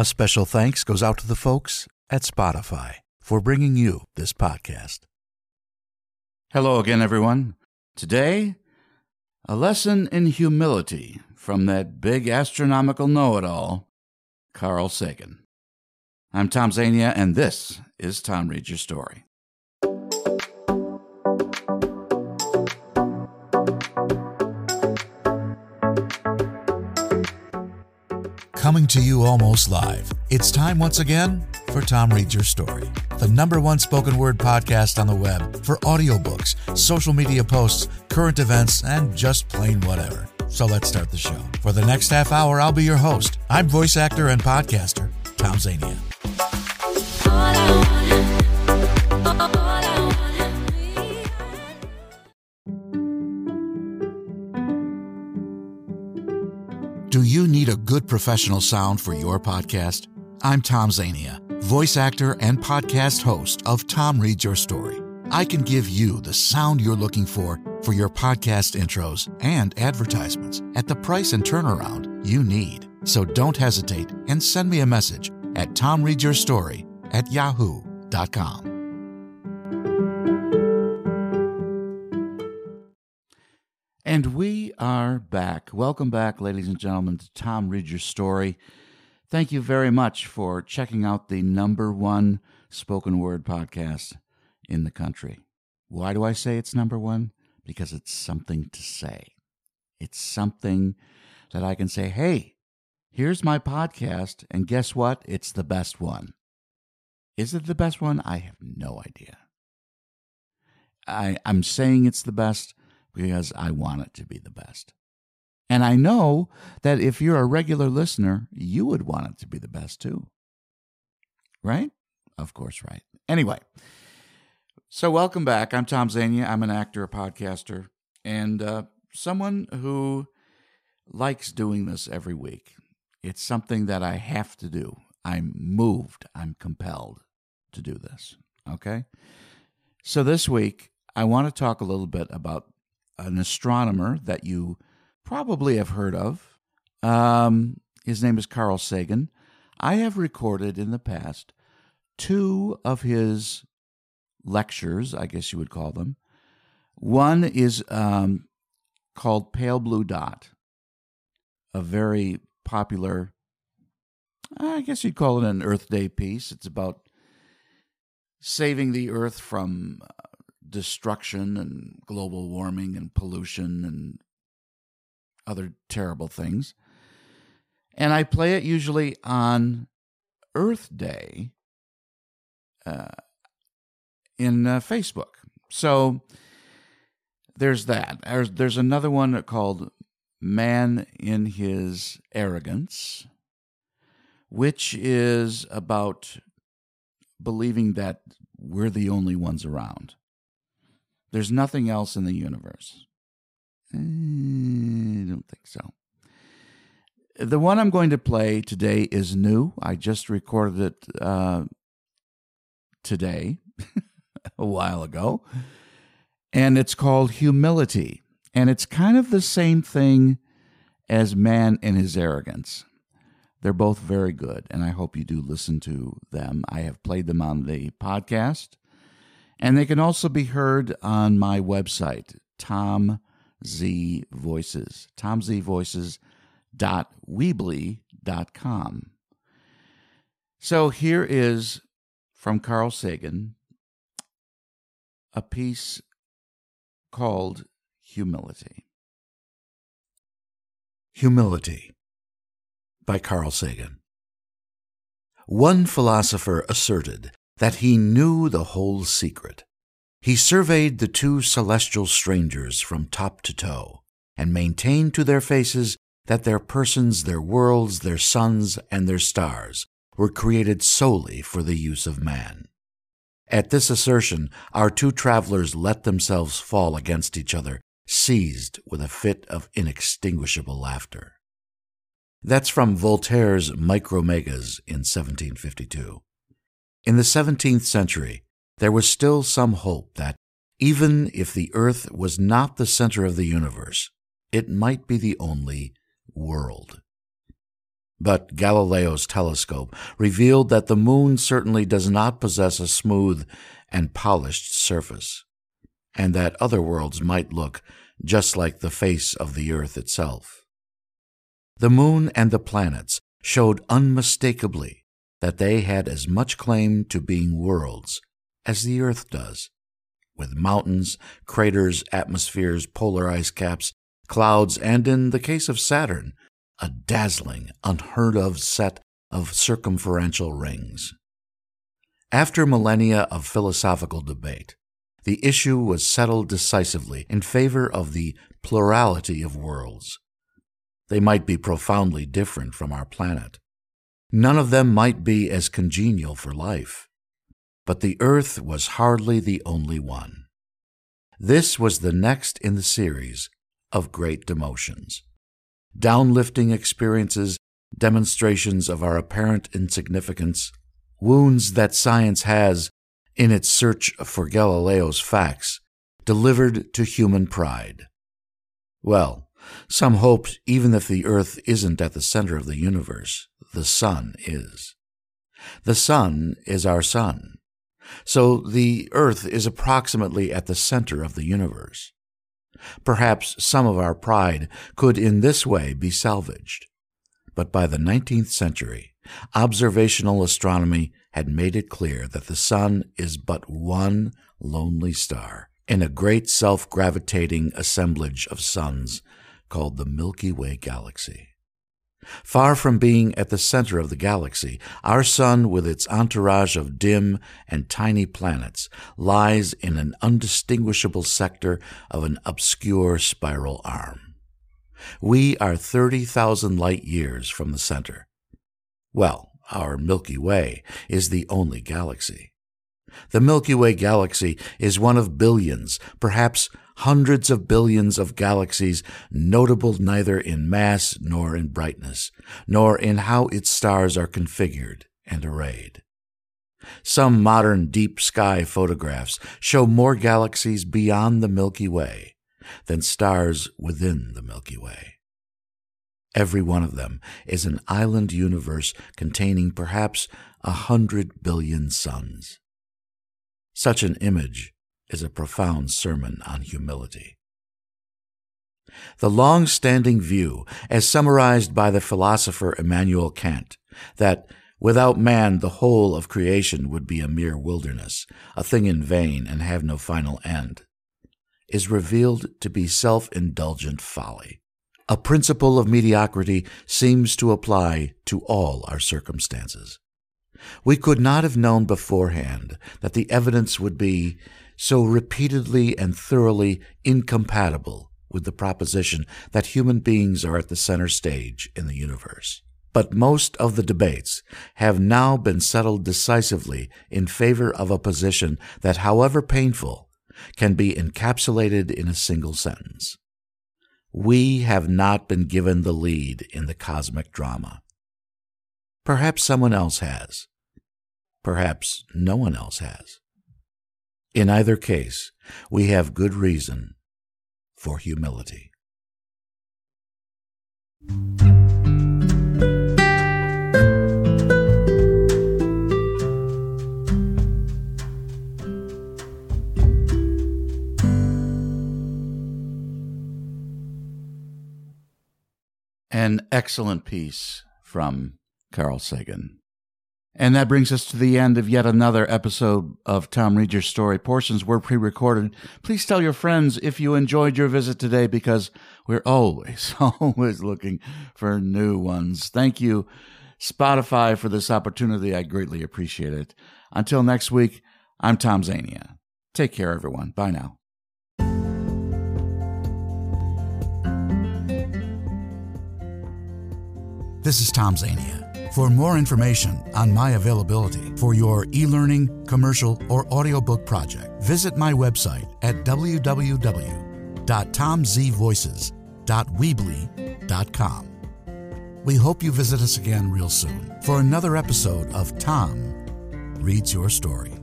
A special thanks goes out to the folks at Spotify for bringing you this podcast. Hello again, everyone. Today, a lesson in humility from that big astronomical know it all, Carl Sagan. I'm Tom Zania, and this is Tom Reads Your Story. Coming to you almost live, it's time once again for Tom Reads Your Story, the number one spoken word podcast on the web for audiobooks, social media posts, current events, and just plain whatever. So let's start the show. For the next half hour, I'll be your host. I'm voice actor and podcaster, Tom Zania. Do you need a good professional sound for your podcast? I'm Tom Zania, voice actor and podcast host of Tom Reads Your Story. I can give you the sound you're looking for for your podcast intros and advertisements at the price and turnaround you need. So don't hesitate and send me a message at tomreadsyourstory at yahoo.com. And we are back. Welcome back, ladies and gentlemen, to Tom Read Your Story. Thank you very much for checking out the number one spoken word podcast in the country. Why do I say it's number one? Because it's something to say. It's something that I can say, hey, here's my podcast, and guess what? It's the best one. Is it the best one? I have no idea. I, I'm saying it's the best because I want it to be the best. And I know that if you're a regular listener, you would want it to be the best too. Right? Of course, right. Anyway, so welcome back. I'm Tom Zania. I'm an actor, a podcaster, and uh, someone who likes doing this every week. It's something that I have to do. I'm moved, I'm compelled to do this. Okay? So this week, I want to talk a little bit about an astronomer that you probably have heard of. Um, his name is Carl Sagan. I have recorded in the past two of his lectures, I guess you would call them. One is um, called Pale Blue Dot, a very popular, I guess you'd call it an Earth Day piece. It's about saving the Earth from destruction and global warming and pollution and other terrible things. And I play it usually on Earth Day uh, in uh, Facebook. So there's that. There's, there's another one called Man in His Arrogance, which is about believing that we're the only ones around. There's nothing else in the universe. Eh, I don't think so. The one I'm going to play today is new. I just recorded it uh, today, a while ago. And it's called Humility. And it's kind of the same thing as Man and His Arrogance. They're both very good, and I hope you do listen to them. I have played them on the podcast, and they can also be heard on my website, Tom Z Voices, tomzvoices.weebly.com. So here is from Carl Sagan a piece called Humility. Humility by Carl Sagan. One philosopher asserted that he knew the whole secret. He surveyed the two celestial strangers from top to toe, and maintained to their faces that their persons, their worlds, their suns, and their stars were created solely for the use of man. At this assertion, our two travelers let themselves fall against each other, seized with a fit of inextinguishable laughter. That's from Voltaire's Micromegas in 1752. In the 17th century, there was still some hope that, even if the earth was not the center of the universe, it might be the only world. But Galileo's telescope revealed that the moon certainly does not possess a smooth and polished surface, and that other worlds might look just like the face of the earth itself. The moon and the planets showed unmistakably that they had as much claim to being worlds as the earth does, with mountains, craters, atmospheres, polar ice caps, clouds, and in the case of Saturn, a dazzling, unheard of set of circumferential rings. After millennia of philosophical debate, the issue was settled decisively in favor of the plurality of worlds. They might be profoundly different from our planet. None of them might be as congenial for life. But the Earth was hardly the only one. This was the next in the series of great demotions. Downlifting experiences, demonstrations of our apparent insignificance, wounds that science has, in its search for Galileo's facts, delivered to human pride. Well, some hoped even if the earth isn't at the center of the universe, the sun is. The sun is our sun. So the earth is approximately at the center of the universe. Perhaps some of our pride could in this way be salvaged. But by the 19th century, observational astronomy had made it clear that the sun is but one lonely star in a great self gravitating assemblage of suns called the Milky Way galaxy. Far from being at the center of the galaxy, our sun, with its entourage of dim and tiny planets, lies in an undistinguishable sector of an obscure spiral arm. We are 30,000 light years from the center. Well, our Milky Way is the only galaxy. The Milky Way galaxy is one of billions, perhaps hundreds of billions of galaxies, notable neither in mass nor in brightness, nor in how its stars are configured and arrayed. Some modern deep sky photographs show more galaxies beyond the Milky Way than stars within the Milky Way. Every one of them is an island universe containing perhaps a hundred billion suns. Such an image is a profound sermon on humility. The long standing view, as summarized by the philosopher Immanuel Kant, that without man the whole of creation would be a mere wilderness, a thing in vain and have no final end, is revealed to be self indulgent folly. A principle of mediocrity seems to apply to all our circumstances. We could not have known beforehand that the evidence would be so repeatedly and thoroughly incompatible with the proposition that human beings are at the center stage in the universe. But most of the debates have now been settled decisively in favor of a position that, however painful, can be encapsulated in a single sentence. We have not been given the lead in the cosmic drama. Perhaps someone else has. Perhaps no one else has. In either case, we have good reason for humility. An excellent piece from Carl Sagan. And that brings us to the end of yet another episode of Tom Read Your Story. Portions were pre recorded. Please tell your friends if you enjoyed your visit today because we're always, always looking for new ones. Thank you, Spotify, for this opportunity. I greatly appreciate it. Until next week, I'm Tom Zania. Take care, everyone. Bye now. This is Tom Zania. For more information on my availability for your e learning, commercial, or audiobook project, visit my website at www.tomzvoices.weebly.com. We hope you visit us again real soon for another episode of Tom Reads Your Story.